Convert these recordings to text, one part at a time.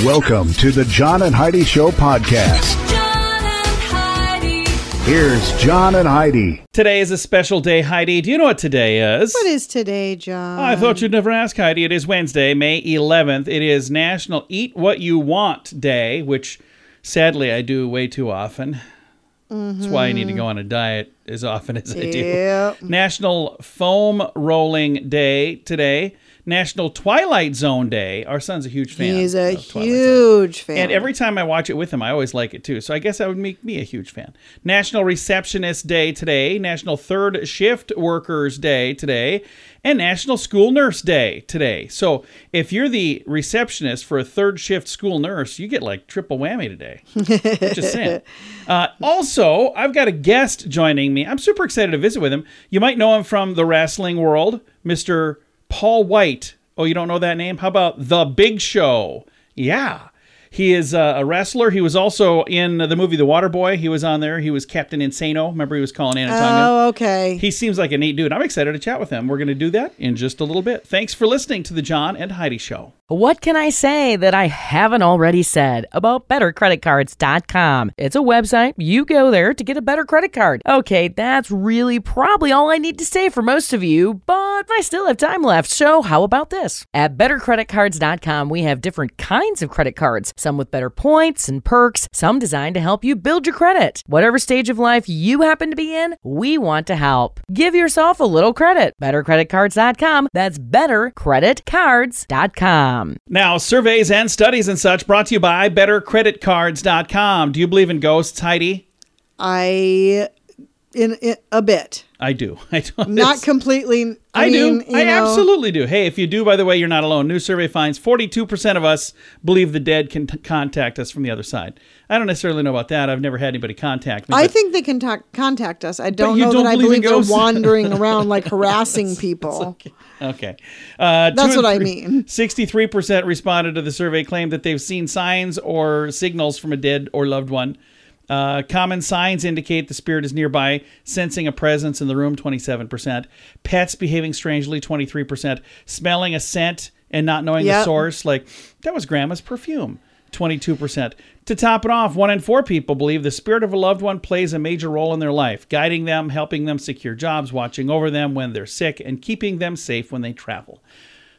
Welcome to the John and Heidi Show podcast. John and Heidi. Here's John and Heidi. Today is a special day, Heidi. Do you know what today is? What is today, John? I thought you'd never ask, Heidi. It is Wednesday, May 11th. It is National Eat What You Want Day, which sadly I do way too often. That's why I need to go on a diet as often as I do. Mm-hmm. Yep. National Foam Rolling Day today. National Twilight Zone Day. Our son's a huge fan. He's a of Twilight Zone. huge fan. And every time I watch it with him, I always like it too. So I guess that would make me a huge fan. National Receptionist Day today, National Third Shift Workers Day today, and National School Nurse Day today. So if you're the receptionist for a third shift school nurse, you get like triple whammy today. Just saying. Uh, also, I've got a guest joining me. I'm super excited to visit with him. You might know him from the wrestling world, Mr. Paul Wight. Oh, you don't know that name? How about The Big Show? Yeah. He is a wrestler. He was also in the movie The Water Boy. He was on there. He was Captain Insano. Remember, he was calling Anna Tonga. oh, okay. He seems like a neat dude. I'm excited to chat with him. We're going to do that in just a little bit. Thanks for listening to the John and Heidi Show. What can I say that I haven't already said about bettercreditcards.com? It's a website. You go there to get a better credit card. Okay, that's really probably all I need to say for most of you, but I still have time left. So, how about this? At bettercreditcards.com, we have different kinds of credit cards, some with better points and perks, some designed to help you build your credit. Whatever stage of life you happen to be in, we want to help. Give yourself a little credit. Bettercreditcards.com. That's bettercreditcards.com. Now, surveys and studies and such brought to you by bettercreditcards.com. Do you believe in ghosts, Heidi? I in, in a bit, I do. I do. not completely. I, I mean, do. I know, absolutely do. Hey, if you do, by the way, you're not alone. New survey finds 42% of us believe the dead can t- contact us from the other side. I don't necessarily know about that. I've never had anybody contact me. I but- think they can ta- contact us. I don't know don't that I believe in believe they're wandering around like harassing people. Okay. Uh, That's what I mean. 63% responded to the survey claimed that they've seen signs or signals from a dead or loved one. Uh, common signs indicate the spirit is nearby, sensing a presence in the room, 27%. Pets behaving strangely, 23%. Smelling a scent and not knowing the source, like, that was grandma's perfume, 22%. To top it off, one in four people believe the spirit of a loved one plays a major role in their life, guiding them, helping them secure jobs, watching over them when they're sick, and keeping them safe when they travel.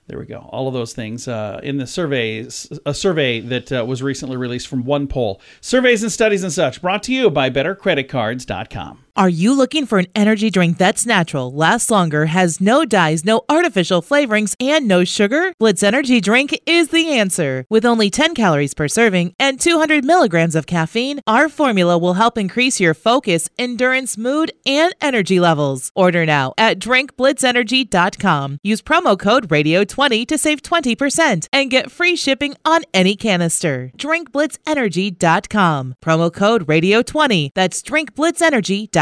There we go. All of those things uh, in the surveys, a survey that uh, was recently released from one poll. Surveys and studies and such brought to you by BetterCreditCards.com. Are you looking for an energy drink that's natural, lasts longer, has no dyes, no artificial flavorings, and no sugar? Blitz Energy Drink is the answer. With only 10 calories per serving and 200 milligrams of caffeine, our formula will help increase your focus, endurance, mood, and energy levels. Order now at drinkblitzenergy.com. Use promo code RADIO20 to save 20% and get free shipping on any canister. drinkblitzenergy.com. Promo code RADIO20. That's drinkblitzenergy.com.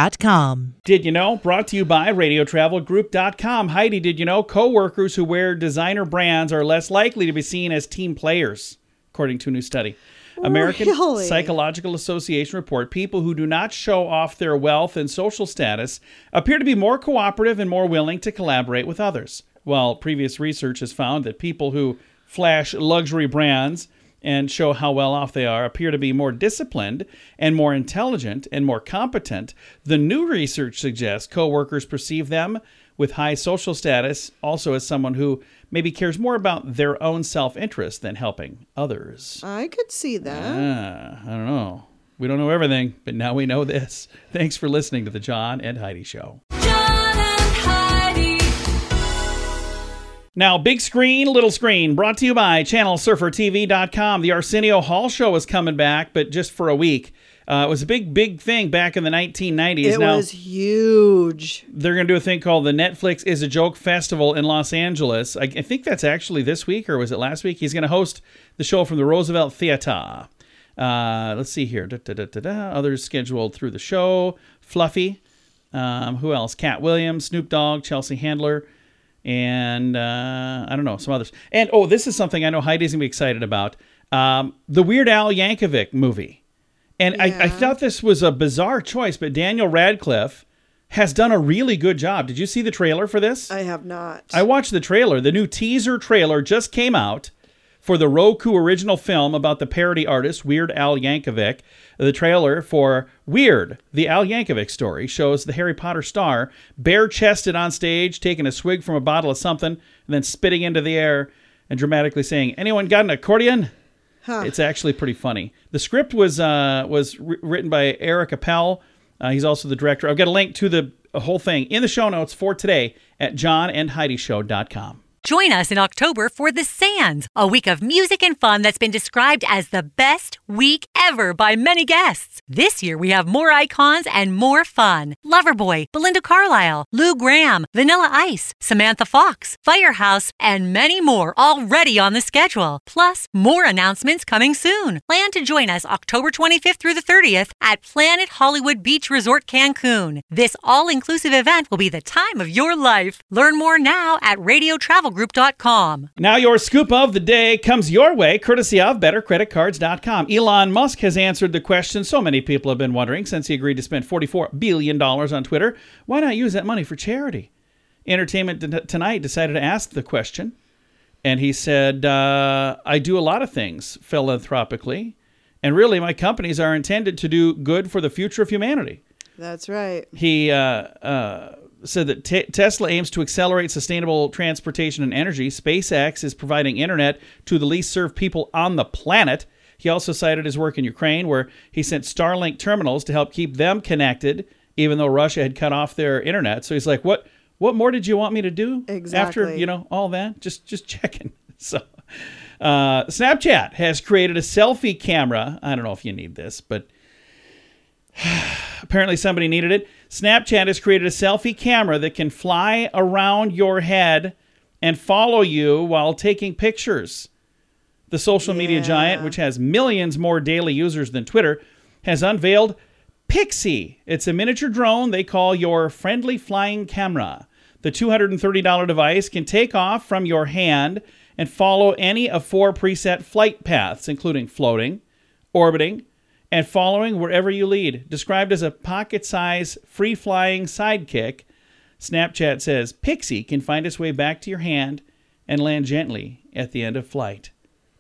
Did you know? Brought to you by RadioTravelGroup.com. Heidi, did you know coworkers who wear designer brands are less likely to be seen as team players, according to a new study? Oh, American Really? Psychological Association report people who do not show off their wealth and social status appear to be more cooperative and more willing to collaborate with others. While previous research has found that people who flash luxury brands and show how well off they are appear to be more disciplined and more intelligent and more competent, the new research suggests coworkers perceive them with high social status also as someone who maybe cares more about their own self-interest than helping others. I could see that. Ah, I don't know. We don't know everything, but now we know this. Thanks for listening to the John and Heidi Show. Now, big screen, little screen, brought to you by ChannelSurferTV.com. The Arsenio Hall Show is coming back, but just for a week. Uh, it was a big, big thing back in the 1990s. It now was huge. they're going to do a thing called the Netflix is a Joke Festival in Los Angeles. I, I think that's actually this week, or was it last week? He's going to host the show from the Roosevelt Theater. Uh, let's see here. Da, da, da. Others scheduled through the show. Fluffy. Um, who else? Katt Williams, Snoop Dogg, Chelsea Handler, and uh, I don't know, some others. And oh, this is something I know Heidi's to be excited about. Um, the Weird Al Yankovic movie. And I, I thought this was a bizarre choice, but Daniel Radcliffe has done a really good job. Did you see the trailer for this? I have not. I watched the trailer. The new teaser trailer just came out for the Roku original film about the parody artist Weird Al Yankovic. The trailer for Weird, the Al Yankovic story, shows the Harry Potter star bare chested on stage, taking a swig from a bottle of something, and then spitting into the air and dramatically saying, Anyone got an accordion? It's actually pretty funny. The script was uh, was wr- written by Eric Appel. Uh, he's also the director. I've got a link to the whole thing in the show notes for today at johnandheidishow.com. Join us in October for The Sands, a week of music and fun that's been described as the best week ever by many guests. This year we have more icons and more fun. Loverboy, Belinda Carlisle, Lou Gramm, Vanilla Ice, Samantha Fox, Firehouse, and many more already on the schedule. Plus, more announcements coming soon. Plan to join us October 25th through the 30th at Planet Hollywood Beach Resort Cancun. This all-inclusive event will be the time of your life. Learn more now at radiotravelgroup.com. Now, your scoop of the day comes your way, courtesy of BetterCreditCards.com. Elon Musk has answered the question so many people have been wondering since he agreed to spend $44 billion on Twitter. Why not use that money for charity? Entertainment Tonight decided to ask the question, and he said, uh, I do a lot of things philanthropically, and really my companies are intended to do good for the future of humanity. That's right. He uh, uh, said that te- Tesla aims to accelerate sustainable transportation and energy. SpaceX is providing internet to the least served people on the planet. He also cited his work in Ukraine, where he sent Starlink terminals to help keep them connected, even though Russia had cut off their internet. So he's like, "What? What more did you want me to do? Exactly. After you know all that, just just checking." So. Uh, Snapchat has created a selfie camera. I don't know if you need this, but apparently somebody needed it. Snapchat has created a selfie camera that can fly around your head and follow you while taking pictures. The social media giant, which has millions more daily users than Twitter, has unveiled Pixie. It's a miniature drone they call your friendly flying camera. The $230 device can take off from your hand and follow any of four preset flight paths, including floating, orbiting, and following wherever you lead. Described as a pocket size, free flying sidekick, Snapchat says Pixie can find its way back to your hand and land gently at the end of flight.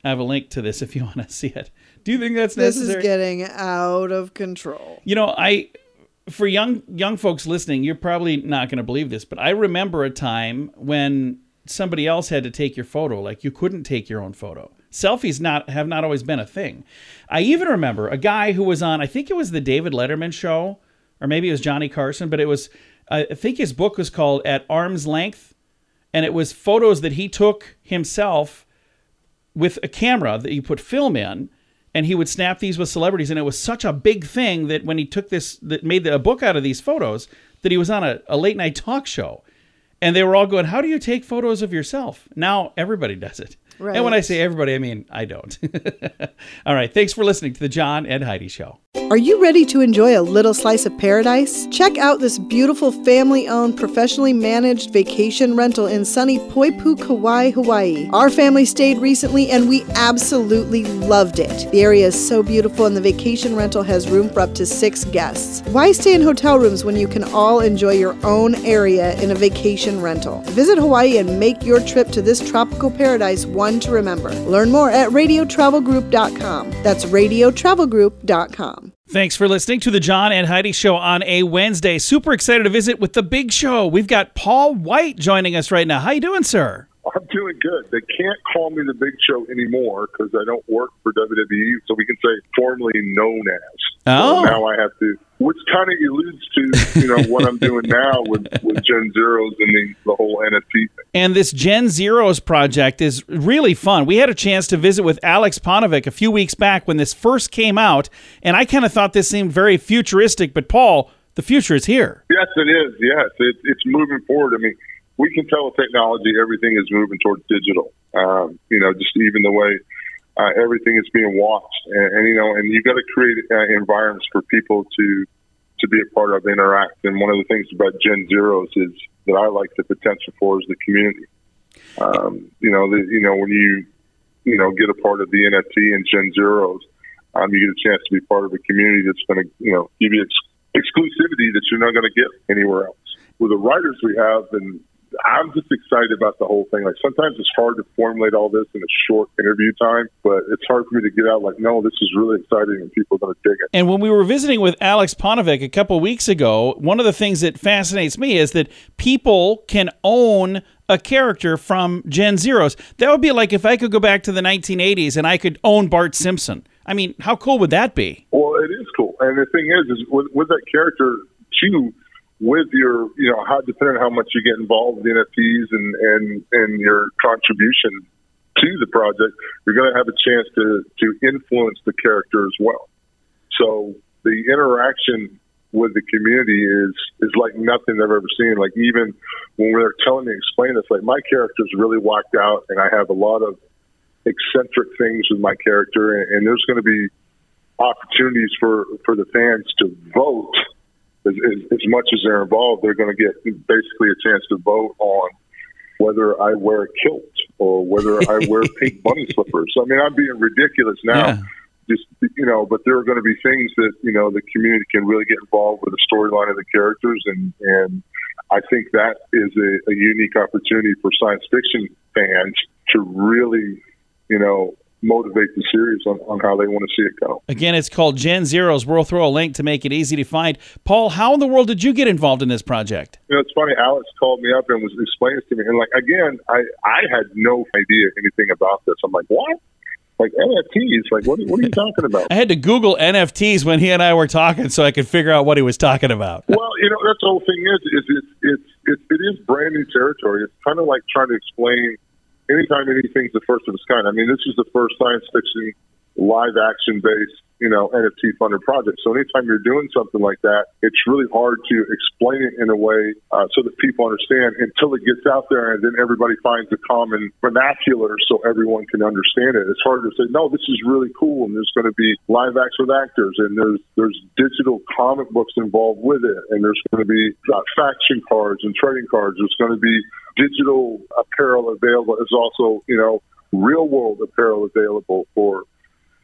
I have a link to this if you want to see it. Do you think that's This necessary? This is getting out of control. You know, I for young young folks listening, you're probably not going to believe this, but I remember a time when somebody else had to take your photo. Like you couldn't take your own photo. Selfies not have not always been a thing. I even remember a guy who was on. I think it was the David Letterman show, or maybe it was Johnny Carson, but it was. I think his book was called At Arm's Length, and it was photos that he took himself with a camera that you put film in and he would snap these with celebrities and it was such a big thing that when he took this that made a book out of these photos that he was on a, a late night talk show and they were all going how do you take photos of yourself now everybody does it and when i say everybody i mean i don't all right thanks for listening to the john and heidi show Are you ready to enjoy a little slice of paradise? Check out this beautiful family owned, professionally managed vacation rental in sunny Poipu, Kauai, Hawaii. Our family stayed recently and we absolutely loved it. The area is so beautiful and the vacation rental has room for up to six guests. Why stay in hotel rooms when you can all enjoy your own area in a vacation rental? Visit Hawaii and make your trip to this tropical paradise one to remember. Learn more at radiotravelgroup.com. That's radiotravelgroup.com. Thanks for listening to the John and Heidi Show on a Wednesday. Super excited to visit with the big show. We've got Paul Wight joining us right now. How you doing, sir? I'm doing good. They can't call me the Big Show anymore because I don't work for WWE, so we can say formerly known as. Oh. So now I have to, which kind of alludes to you know what I'm doing now with with Gen Zeroes and the, the whole NFT thing. And this Gen Zeroes project is really fun. We had a chance to visit with Alex Ponovic a few weeks back when this first came out, and I kind of thought this seemed very futuristic. But Paul, the future is here. Yes, it is. Yes, it, it's moving forward. I mean, we can tell with technology everything is moving towards digital. Um, you know, just even the way uh, everything is being watched, and, and you know, and you've got to create uh, environments for people to to be a part of, interact. And one of the things about Gen Zeroes is that I like the potential for is the community. Um, you know, the, you know when you you know get a part of the NFT and Gen Zeroes, um, you get a chance to be part of a community that's going to you know give you ex- exclusivity that you're not going to get anywhere else. With the writers we have, and I'm just excited about the whole thing. Like sometimes it's hard to formulate all this in a short interview time, but it's hard for me to get out like, no, this is really exciting and people are going to dig it. And when we were visiting with Alex Ponovic a couple weeks ago, one of the things that fascinates me is that people can own a character from Gen Zeroes. That would be like if I could go back to the 1980s and I could own Bart Simpson. I mean, how cool would that be? Well, it is cool, and the thing is, is with, with that character too, with your, you know, how depending on how much you get involved in NFTs and and and your contribution to the project, you're going to have a chance to to influence the character as well. So the interaction with the community is is like nothing I've ever seen. Like even when they're telling me explain this, like my character's really whacked out, and I have a lot of eccentric things with my character, and, and there's going to be opportunities for for the fans to vote as, as, as much as they're involved. They're going to get basically a chance to vote on whether I wear a kilt or whether I wear pink bunny slippers. I mean, I'm being ridiculous now. Yeah. Just you know, but there are going to be things that you know the community can really get involved with the storyline of the characters, and and I think that is a, a unique opportunity for science fiction fans to really, you know, motivate the series on, on how they want to see it go. Again, it's called Gen Zeroes. We'll throw a link to make it easy to find. Paul, how in the world did you get involved in this project? You know, it's funny. Alex called me up and was explaining to me, and like again, I I had no idea anything about this. I'm like, what? Like NFTs? Like what? What are you talking about? I had to Google NFTs when he and I were talking so I could figure out what he was talking about. Well, you know, that's the whole thing is, is it's, it's, it's, it is brand new territory. It's kind of like trying to explain anytime anything's the first of its kind. I mean, this is the first science fiction live action based, you know, NFT funded project. So anytime you're doing something like that, it's really hard to explain it in a way uh, so that people understand until it gets out there and then everybody finds a common vernacular so everyone can understand it. It's hard to say, no, this is really cool and there's going to be live action actors and there's there's digital comic books involved with it and there's going to be uh, faction cards and trading cards. There's going to be digital apparel available. There's also, you know, real world apparel available for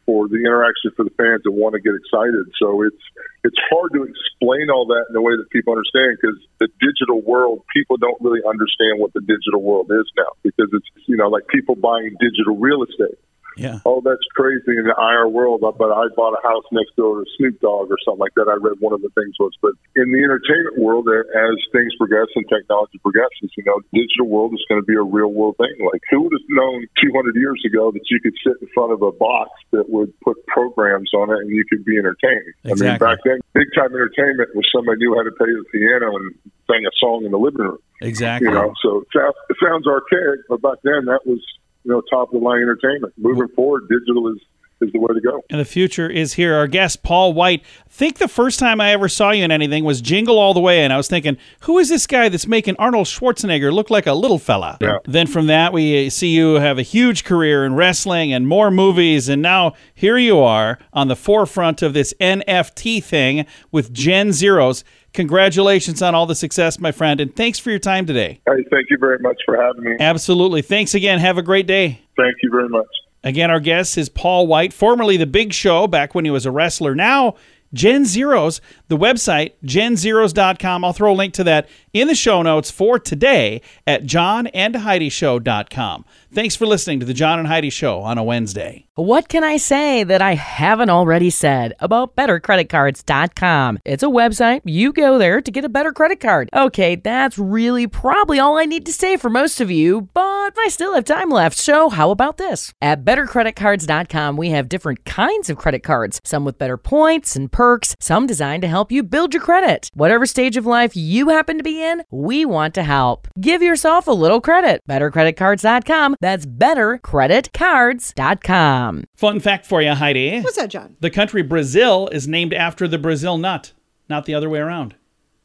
for the interaction for the fans that want to get excited. So it's it's hard to explain all that in a way that people understand because the digital world, people don't really understand what the digital world is now because it's you know like people buying digital real estate. Yeah. Oh, that's crazy in the IR world, uh, but I bought a house next door to Snoop Dogg or something like that. I read one of the things was, but in the entertainment world, as things progress and technology progresses, you know, digital world is going to be a real world thing. Like who would have known 200 years ago that you could sit in front of a box that would put programs on it and you could be entertained? I mean, back then, big time entertainment was somebody knew how to play the piano and sang a song in the living room. Exactly. You know, so it sounds archaic, but back then that was, you know, top of the line entertainment. Moving forward, digital is is the way to go. And the future is here. Our guest, Paul Wight. I think the first time I ever saw you in anything was Jingle All the Way, and I was thinking, who is this guy that's making Arnold Schwarzenegger look like a little fella? Yeah. Then from that, we see you have a huge career in wrestling and more movies, and now here you are on the forefront of this NFT thing with Gen Zeroes. Congratulations on all the success, my friend, and thanks for your time today. Hey, thank you very much for having me. Absolutely. Thanks again. Have a great day. Thank you very much. Again, our guest is Paul Wight, formerly The Big Show, back when he was a wrestler. Now, Gen Zeroes, the website, genzeros.com. I'll throw a link to that in the show notes for today at johnandheidishow.com. Thanks for listening to the John and Heidi Show on a Wednesday. What can I say that I haven't already said about bettercreditcards.com? It's a website. You go there to get a better credit card. Okay, that's really probably all I need to say for most of you, but I still have time left. So, how about this? At bettercreditcards.com, we have different kinds of credit cards, some with better points and perks, some designed to help you build your credit. Whatever stage of life you happen to be in, we want to help. Give yourself a little credit. Bettercreditcards.com. That's bettercreditcards.com. Fun fact for you, Heidi. What's that, John? The country Brazil is named after the Brazil nut, not the other way around.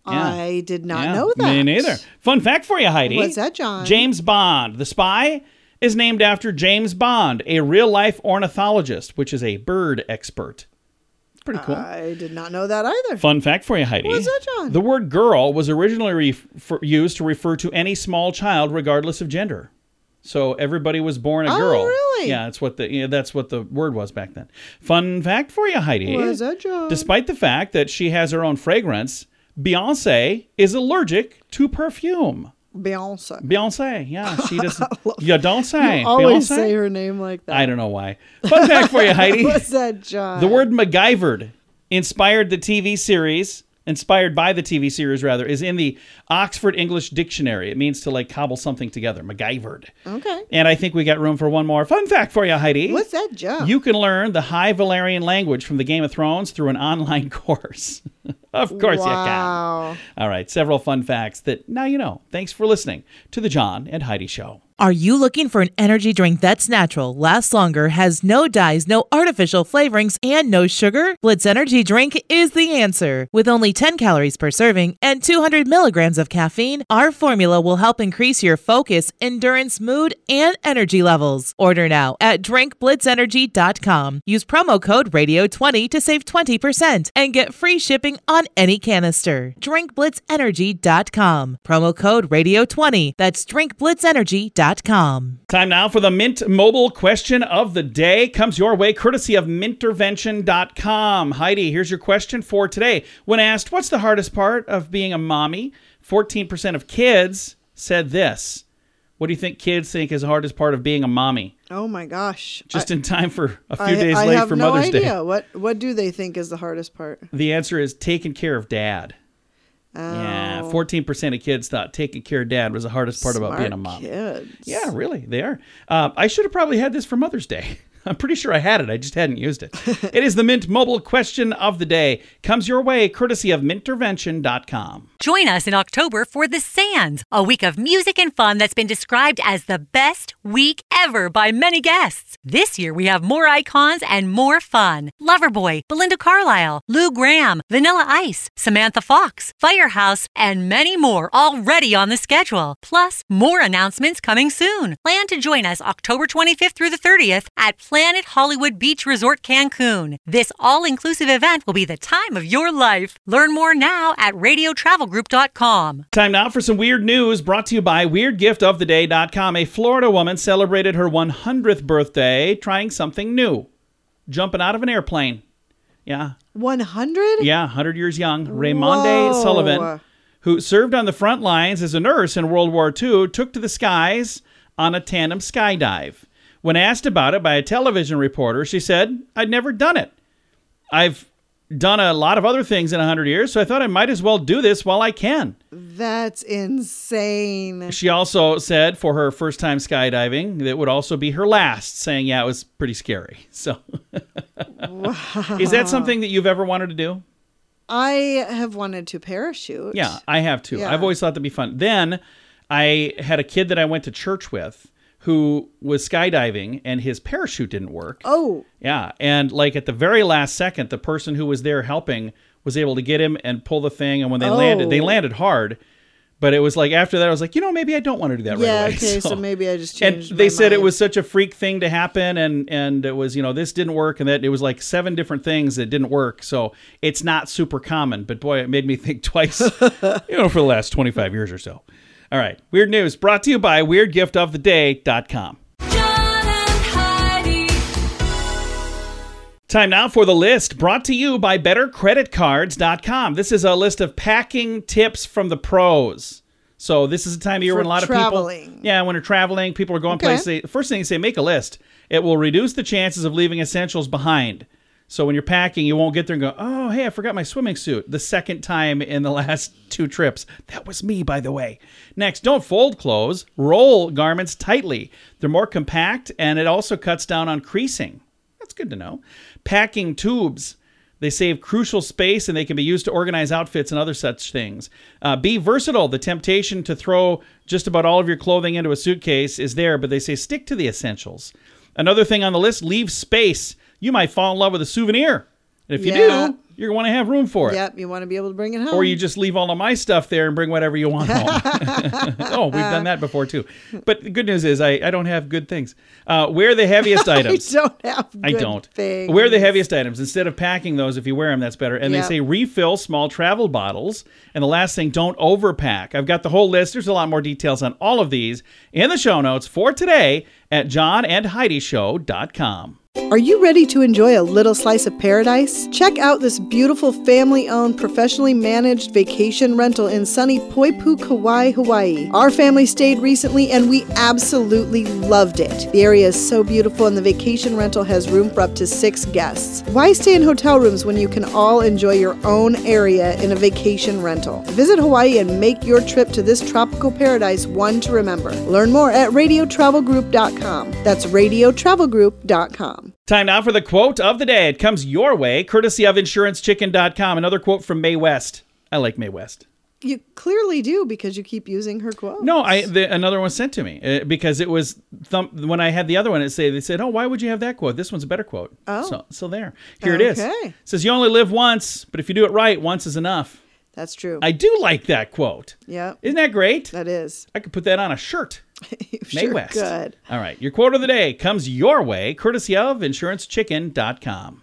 Yeah. I did not Yeah, know that. Me neither. Fun fact for you, Heidi. What's that, John? James Bond, the spy, is named after James Bond, a real life ornithologist, which is a bird expert. Pretty cool. I did not know that either. Fun fact for you, Heidi. What's that, John? The word girl was originally refer- used to refer to any small child, regardless of gender. So everybody was born a girl. Oh, girl. really? Yeah, that's what the yeah, that's what the word was back then. Fun fact for you, Heidi. What's that, John? Despite the fact that she has her own fragrance, Beyonce is allergic to perfume. Beyonce. Beyonce, yeah, she doesn't. you don't say. You always Beyonce? say her name like that. I don't know why. Fun fact for you, Heidi. What's that, John? The word MacGyvered inspired the TV series, inspired by the TV series rather, is in the Oxford English Dictionary. It means to like cobble something together, MacGyvered. Okay. And I think we got room for one more fun fact for you, Heidi. What's that, John? You can learn the High Valyrian language from the Game of Thrones through an online course. Of course you can. All right, several fun facts that now you know. Thanks for listening to the John and Heidi Show. Are you looking for an energy drink that's natural, lasts longer, has no dyes, no artificial flavorings, and no sugar? Blitz Energy Drink is the answer. With only 10 calories per serving and 200 milligrams of caffeine, our formula will help increase your focus, endurance, mood, and energy levels. Order now at drinkblitzenergy.com. Use promo code RADIO20 to save 20% and get free shipping on any canister. drinkblitzenergy.com. Promo code RADIO20. That's drinkblitzenergy.com. Time now for the Mint Mobile question of the day. Comes your way courtesy of mintervention.com. Heidi, here's your question for today. When asked, what's the hardest part of being a mommy? 14% of kids said this. What do you think kids think is the hardest part of being a mommy? Oh my gosh. Just I, in time for a few I, days I late for no Mother's idea. Day. What What do they think is the hardest part? The answer is taking care of dad. Yeah, Oh, 14% of kids thought taking care of dad was the hardest part about being a mom. Kids. Yeah, really, they are. Uh, I should have probably had this for Mother's Day. I'm pretty sure I had it. I just hadn't used it. it is the Mint Mobile question of the day. Comes your way courtesy of mintervention.com. Join us in October for The Sands, a week of music and fun that's been described as the best week ever by many guests. This year we have more icons and more fun. Loverboy, Belinda Carlisle, Lou Gramm, Vanilla Ice, Samantha Fox, Firehouse, and many more already on the schedule. Plus, more announcements coming soon. Plan to join us October 25th through the 30th at Planet Hollywood Beach Resort Cancun. This all-inclusive event will be the time of your life. Learn more now at radiotravelgroup.com. Time now for some weird news brought to you by WeirdGiftOfTheDay.com. A Florida woman celebrated her 100th birthday trying something new jumping out of an airplane. Yeah, 100? Yeah, 100 years young. Raymonde Whoa. Sullivan, who served on the front lines as a nurse in World War II, took to the skies on a tandem skydive. When asked about it by a television reporter, she said, I'd never done it. I've done a lot of other things in 100 years, so I thought I might as well do this while I can. That's insane. She also said for her first time skydiving, that would also be her last, saying, Yeah, it was pretty scary. So, is that something that you've ever wanted to do? I have wanted to parachute. Yeah, I have too. Yeah. I've always thought that'd be fun. Then I had a kid that I went to church with who was skydiving and his parachute didn't work. Oh, Yeah, and like at the very last second, the person who was there helping was able to get him and pull the thing. And when they landed, they Oh. landed hard. But it was like after that, I was like, you know, maybe I don't want to do that yeah. right away. Okay, so, maybe I just changed. and they said it was such a freak thing to happen and and it was you know this didn't work and that it was like seven different things that didn't work so it's not super common but boy it made me think twice you know for the last 25 years or so all right weird news brought to you by weirdgiftoftheday.com John and Heidi. Time now for the list brought to you by bettercreditcards.com. This is a list of packing tips from the pros. So this is a time of year For when a lot of people Yeah, when they're traveling, people are going Okay. places. They, first thing you say, make a list. It will reduce the chances of leaving essentials behind. So when you're packing, you won't get there and go, "Oh, hey, I forgot my swimming suit." The second time in the last two trips. That was me, by the way. Next, don't fold clothes. Roll garments tightly. They're more compact and it also cuts down on creasing. That's good to know. Packing tubes. They save crucial space and they can be used to organize outfits and other such things. Uh, be versatile. The temptation to throw just about all of your clothing into a suitcase is there, but they say stick to the essentials. Another thing on the list leave space. You might fall in love with a souvenir. And if you do, you're going to want to have room for it. Yep, you want to be able to bring it home. Or you just leave all of my stuff there and bring whatever you want home. oh, we've done that before too. But the good news is I, I don't have good things. Uh, wear the heaviest items. I don't have good I don't. things. Wear the heaviest items. Instead of packing those, if you wear them, that's better. And Yep. they say refill small travel bottles. And the last thing, don't overpack. I've got the whole list. There's a lot more details on all of these in the show notes for today at johnandheidishow.com. Are you ready to enjoy a little slice of paradise? Check out this beautiful family owned, professionally managed vacation rental in sunny Poipu, Kauai, Hawaii. Our family stayed recently and we absolutely loved it. The area is so beautiful and the vacation rental has room for up to six guests. Why stay in hotel rooms when you can all enjoy your own area in a vacation rental? Visit Hawaii and make your trip to this tropical paradise one to remember. Learn more at radiotravelgroup.com. That's radiotravelgroup.com. Time now for the quote of the day. It comes your way, courtesy of insurancechicken.com. Another quote from Mae West. I like Mae West. You clearly do because you keep using her quote. No, I the, another one sent to me uh, because it was thump, when I had the other one. It say they said, "Oh, why would you have that quote? This one's a better quote." Oh. so so there, here it is. Okay. It says you only live once, but if you do it right, once is enough. That's true. I do like that quote. Yeah, Isn't that great? that is. I could put that on a shirt. Sure West. could. All right, your quote of the day comes your way, courtesy of InsuranceChicken.com.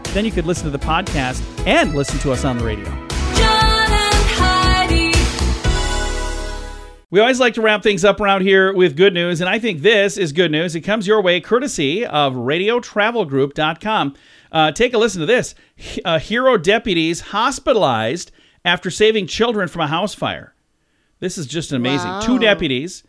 Then you could listen to the podcast and listen to us on the radio. John and Heidi. We always like to wrap things up around here with good news, and I think this is good news. It comes your way courtesy of RadioTravelGroup.com. Uh, take a listen to this. Uh, hero deputies hospitalized after saving children from a house fire. This is just amazing. Wow. Two deputies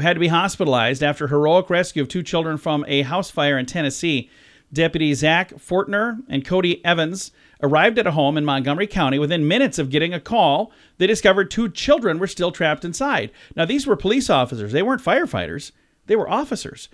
had to be hospitalized after heroic rescue of two children from a house fire in Tennessee. Deputy Zach Fortner and Cody Evans arrived at a home in Montgomery County within minutes of getting a call. They discovered two children were still trapped inside. Now, these were police officers. They weren't firefighters, they were officers.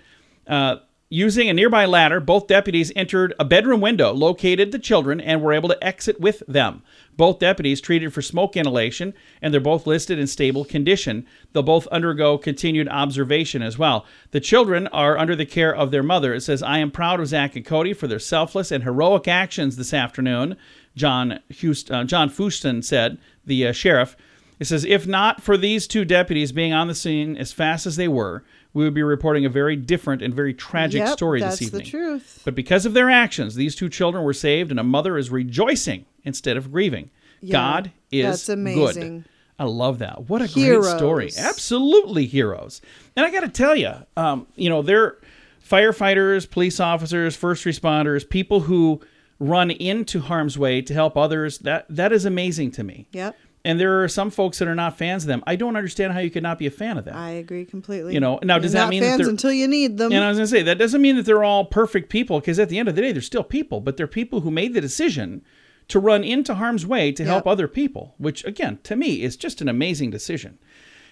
Uh, using a nearby ladder, both deputies entered a bedroom window, located the children, and were able to exit with them. Both deputies treated for smoke inhalation, and they're both listed in stable condition. They'll both undergo continued observation as well. The children are under the care of their mother. It says, I am proud of Zach and Cody for their selfless and heroic actions this afternoon, John, Houston, uh, John Fuson said, the uh, sheriff. It says, if not for these two deputies being on the scene as fast as they were, we would be reporting a very different and very tragic Yep, story this evening. the truth. But because of their actions, these two children were saved, and a mother is rejoicing instead of grieving. Yeah, God is that's amazing. good. I love that. What a Heroes. great story. Absolutely heroes. And I got to tell you, um, you know, they're firefighters, police officers, first responders, people who run into harm's way to help others. That that is amazing to me. Yep, And there are some folks that are not fans of them. I don't understand how you could not be a fan of them. I agree completely. You know, now, does You're that mean that fans they're- until you need them? And I was going to say, that doesn't mean that they're all perfect people, because at the end of the day, they're still people, but they're people who made the decision to run into harm's way to help other people, which, again, to me, is just an amazing decision.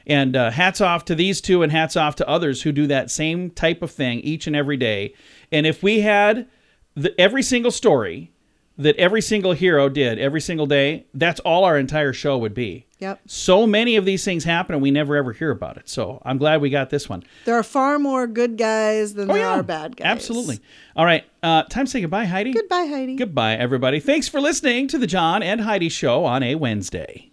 And uh, hats off to these two, and hats off to others who do that same type of thing each and every day. And if we had the, every single story that every single hero did every single day, that's all our entire show would be. Yep. So many of these things happen and we never ever hear about it. So I'm glad we got this one. There are far more good guys than there are bad guys. Oh, Absolutely. All right. Uh, time to say goodbye, Heidi. Goodbye, Heidi. Goodbye, everybody. Thanks for listening to the John and Heidi Show on a Wednesday.